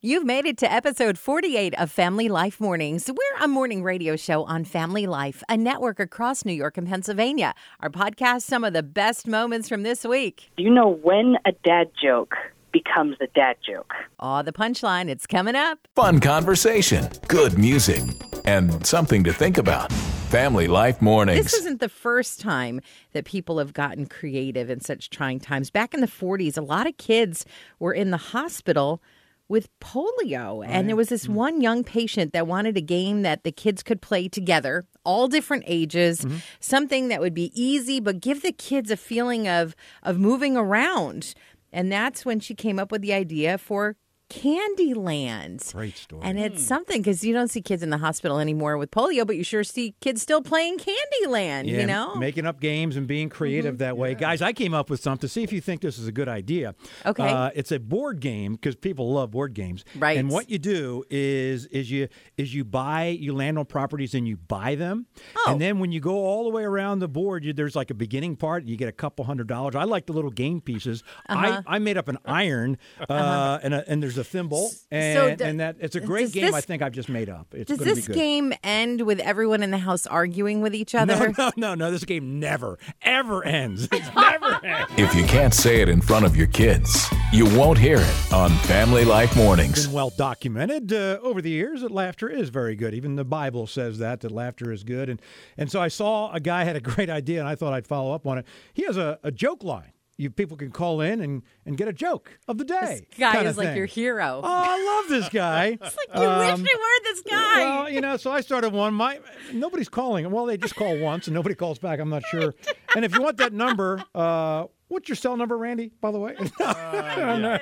You've made it to episode 48 of Family Life Mornings. We're a morning radio show on Family Life, a network across New York and Pennsylvania. Our podcast, some of the best moments from this week. Do you know when a dad joke becomes a dad joke? Aw, the punchline, it's coming up. Fun conversation, good music, and something to think about. Family Life Mornings. This isn't the first time that people have gotten creative in such trying times. Back in the 40s, a lot of kids were in the hospital with polio. And there was this mm. one young patient that wanted a game that the kids could play together, all different ages, mm-hmm. something that would be easy but give the kids a feeling of of moving around. And that's when she came up with the idea for Candyland. Great story. And it's something because you don't see kids in the hospital anymore with polio, but you sure see kids still playing Candyland, Yeah, you know? making up games and being creative that way, guys. I came up with something. to See if you think this is a good idea. Okay. uh, it's a board game because people love board games, Right. And what you do is is you is you buy you land on properties and you buy them, Oh. and then when you go all the way around the board, you, there's like a beginning part. You get a couple hundred dollars. I like the little game pieces. Uh-huh. I, I made up an iron, uh, and a, and there's a thimble, and, So d- and that it's a great does game. I think I've just made up. It's Does gonna this be good. game end with everyone in the house arguing with each other? No, no, no, no. This game never, ever ends. It never ends. If you can't say it in front of your kids, you won't hear it on Family Life Mornings. Been well documented uh, over the years that laughter is very good. Even the Bible says that that laughter is good. And and so I saw a guy had a great idea, and I thought I'd follow up on it. He has a, a joke line. You people can call in and, and get a joke of the day. This guy is like your hero. Oh, I love this guy. It's like you wish um, you were this guy. Well, you know, so I started one. My nobody's calling. Well, they just call once and nobody calls back. I'm not sure. And if you want that number, uh, what's your cell number, Randy? By the way, uh, Right.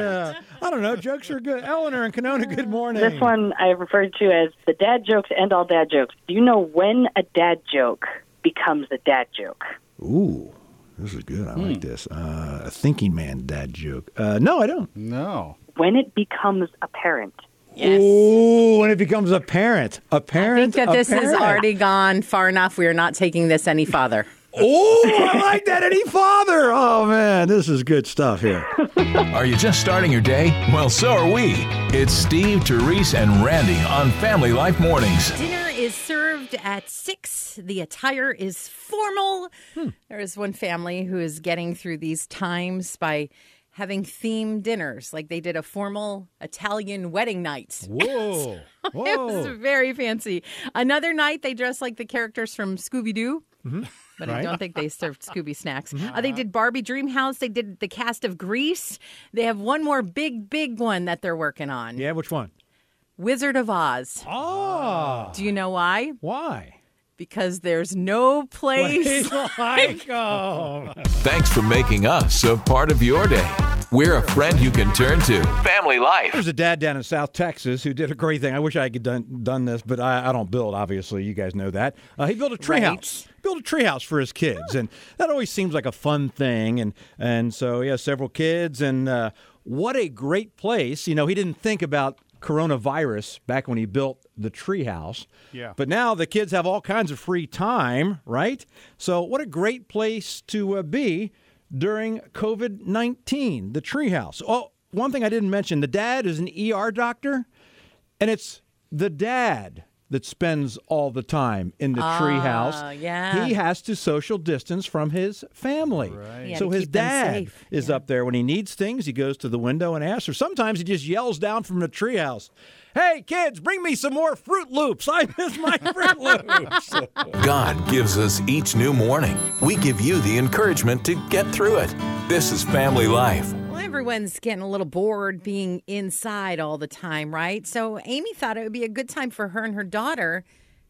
yeah, I don't know. Jokes are good. Eleanor and Canona, good uh, morning. This one I referred to as the dad jokes and all dad jokes. Do you know when a dad joke becomes a dad joke? Ooh, this is good. I like this. Uh, a thinking man dad joke. Uh, no, I don't. No. When it becomes apparent. Yes. Ooh, when it becomes a parent, a I parent. think that a this has parent. already gone far enough. We are not taking this any farther. Oh, I like that. Any father? Oh man, this is good stuff here. Are you just starting your day? Well, so are we. It's Steve, Therese, and Randy on Family Life Mornings. Dinner is served at six. The attire is formal. There is one family who is getting through these times by having themed dinners, like they did a formal Italian wedding night. Whoa, It was very fancy. Another night, they dressed like the characters from Scooby Doo. But I Mm-hmm. Right. don't think they served Scooby snacks. Uh, they did Barbie Dream House. They did the cast of Grease. They have one more big, big one that they're working on Yeah, which one? Wizard of Oz. Oh, Do you know why? why? Because there's no place. like, oh. Thanks for making us a part of your day. We're a friend you can turn to. Family Life. There's a dad down in South Texas who did a great thing. I wish I could done done this, but I, I don't build. Obviously, you guys know that. Uh, he built a Right. treehouse. Built a treehouse for his kids, and that always seems like a fun thing. And and so he has several kids, and uh, what a great place. You know, he didn't think about coronavirus back when he built the treehouse. Yeah. But now the kids have all kinds of free time, right? So what a great place to uh, be during COVID nineteen. The treehouse. Oh, one thing I didn't mention: the dad is an ER doctor. And it's the dad that spends all the time in the treehouse. yeah. He has to social distance from his family. Right. Yeah, so his dad safe. is up there when he needs things. He goes to the window and asks, or sometimes he just yells down from the treehouse, "Hey kids, bring me some more Froot Loops. I miss my Froot Loops." God gives us each new morning. We give you the encouragement to get through it. This is Family Life. Well, everyone's getting a little bored being inside all the time, right? So Amy thought it would be a good time for her and her daughter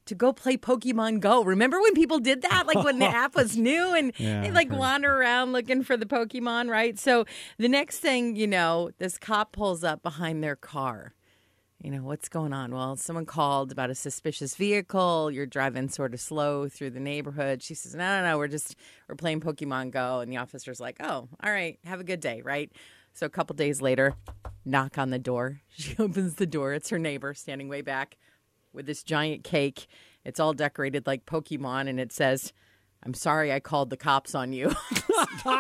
to go play Pokemon Go. Remember when people did that? Like when the app was new and Yeah, they'd like wander around looking for the Pokemon, right? So the next thing you know, this cop pulls up behind their car. You know, what's going on? Well, someone called about a suspicious vehicle. You're driving sort of slow through the neighborhood. She says, No, no, no, we're just, we're playing Pokemon Go. And the officer's like, Oh, all right, have a good day, right? So a couple days later, knock on the door. She opens the door. It's her neighbor standing way back with this giant cake. It's all decorated like Pokemon and it says, I'm sorry I called the cops on you. you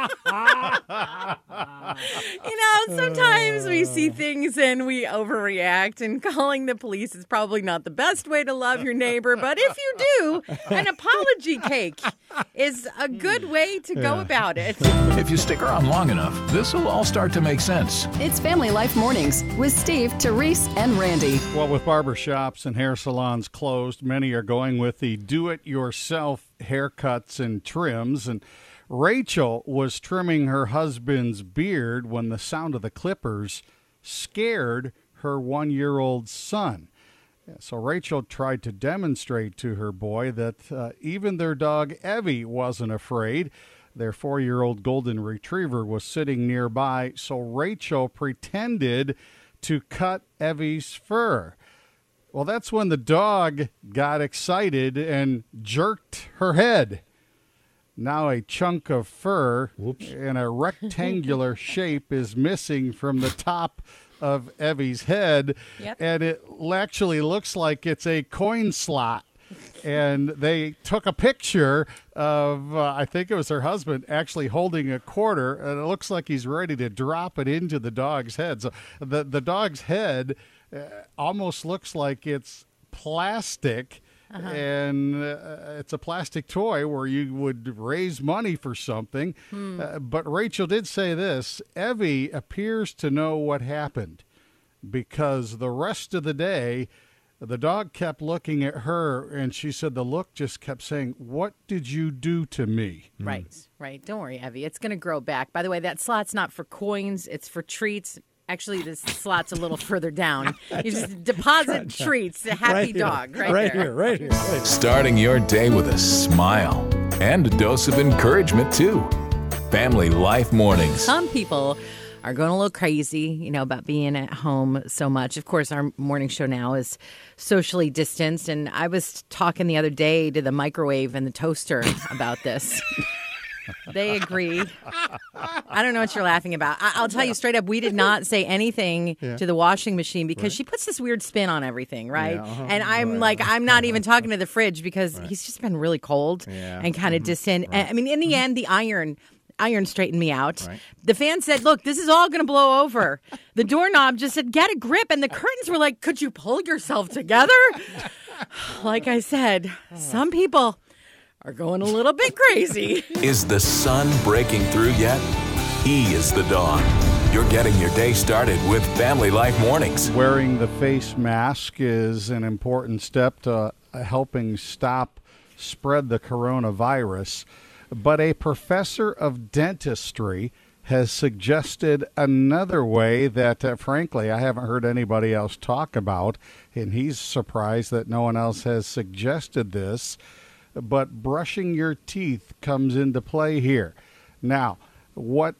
know, sometimes we see uh. things and we overreact, and calling the police is probably not the best way to love your neighbor. But if you do, an apology cake is a good way to go about it. If you stick around long enough, this will all start to make sense. It's Family Life Mornings with Steve, Therese, and Randy. Well, with barber shops and hair salons closed, many are going with the do it yourself haircuts and trims. And Rachel was trimming her husband's beard when the sound of the clippers scared her one year old son. So Rachel tried to demonstrate to her boy that uh, even their dog Evie wasn't afraid. Their four year old golden retriever was sitting nearby, so Rachel pretended to cut Evie's fur. Well, that's when the dog got excited and jerked her head. Now a chunk of fur in a rectangular shape is missing from the top of Evie's head, Yep. and it actually looks like it's a coin slot. and they took a picture of, uh, I think it was her husband, actually holding a quarter, and it looks like he's ready to drop it into the dog's head. So the the dog's head uh, almost looks like it's plastic. And uh, it's a plastic toy where you would raise money for something. Uh, but Rachel did say this Evie appears to know what happened because the rest of the day, the dog kept looking at her and she said the look just kept saying, What did you do to me? Right, right. Don't worry, Evie. It's going to grow back. By the way, that slot's not for coins, it's for treats. Actually, this slot's a little further down. You just deposit treats. A happy right here. dog, right, right there. here, right here. right here. Starting your day with a smile and a dose of encouragement, too. Family Life Mornings. Some people are going a little crazy, you know, about being at home so much. Of course, our morning show now is socially distanced. And I was talking the other day to the microwave and the toaster about this. They agree. I don't know what you're laughing about. I- I'll tell you straight up, we did not say anything to the washing machine because she puts this weird spin on everything, right? Yeah, uh-huh. And I'm like, I'm not even talking to the fridge because he's just been really cold Yeah. and kind of distant. And, I mean, in the end, the iron. Iron straightened me out. Right. The fan said, "Look, this is all going to blow over." The doorknob just said, "Get a grip," and the curtains were like, "Could you pull yourself together?" like I said, some people are going a little bit crazy. Is the sun breaking through yet? He is the dawn. You're getting your day started with Family Life Mornings. Wearing the face mask is an important step to uh, helping stop spread the coronavirus. But a professor of dentistry has suggested another way that, uh, frankly, I haven't heard anybody else talk about, and he's surprised that no one else has suggested this. But brushing your teeth comes into play here. Now, what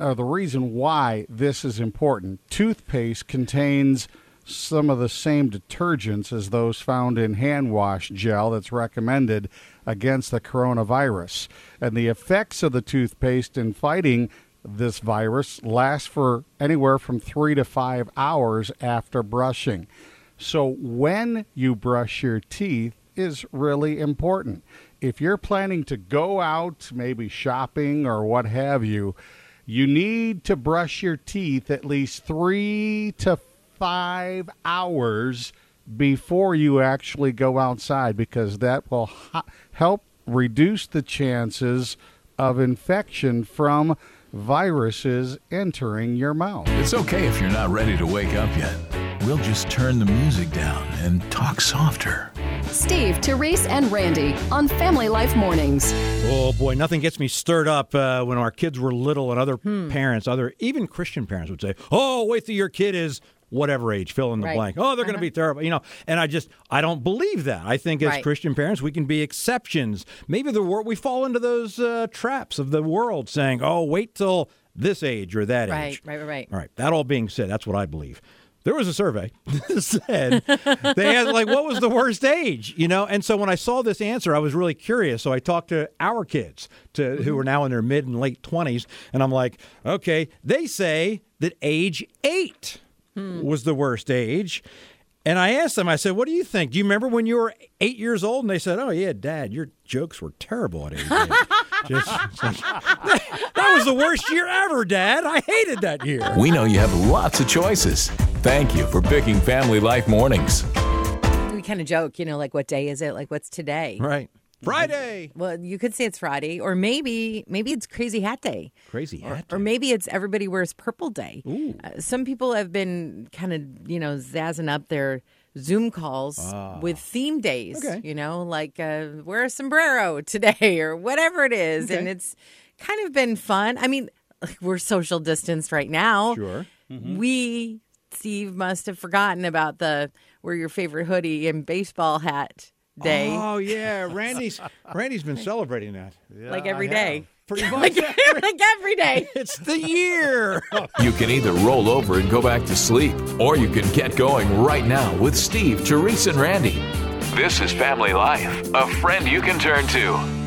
uh, the reason why this is important toothpaste contains some of the same detergents as those found in hand wash gel that's recommended against the coronavirus. And the effects of the toothpaste in fighting this virus last for anywhere from three to five hours after brushing. So when you brush your teeth is really important. If you're planning to go out, maybe shopping or what have you, you need to brush your teeth at least three to five hours before you actually go outside because that will ha- help reduce the chances of infection from viruses entering your mouth. It's okay if you're not ready to wake up yet. We'll just turn the music down and talk softer. Steve, Therese, and Randy on Family Life Mornings. Oh boy, nothing gets me stirred up uh, when our kids were little and other parents, other even Christian parents would say, "Oh, wait till your kid is whatever age, fill in the Right. blank. Oh, they're going to be terrible, you know." And I just I don't believe that. I think as Right. Christian parents, we can be exceptions. Maybe the world we fall into those uh, traps of the world saying, "Oh, wait till this age or that right, age." right, right, right. All right. That all being said, that's what I believe. There was a survey that said they had like what was the worst age, you know? And so when I saw this answer, I was really curious. So I talked to our kids to who mm-hmm. are now in their mid and late 20s, and I'm like, "Okay, they say that age 8 hmm. was the worst age." And I asked them, I said, what do you think? Do you remember when you were eight years old? And they said, oh, yeah, Dad, your jokes were terrible at eight. Just, just, that was the worst year ever, Dad. I hated that year. We know you have lots of choices. Thank you for picking Family Life Mornings. We kind of joke, you know, like what day is it? Like what's today? Right. Friday. Well, you could say it's Friday, or maybe maybe it's Crazy Hat Day, Crazy hat. or maybe it's Everybody Wears Purple Day. Uh, some people have been kind of you know zazzing up their Zoom calls with theme days. Okay. You know, like uh, wear a sombrero today or whatever it is, and it's kind of been fun. I mean, like, we're social distanced right now. Sure. We Steve must have forgotten about the wear your favorite hoodie and baseball hat day. Oh yeah, Randy's Randy's been celebrating that like every day. pretty like, much. like every day. it's the year. You can either roll over and go back to sleep, or you can get going right now with Steve, Teresa, and Randy. This is Family Life, a friend you can turn to.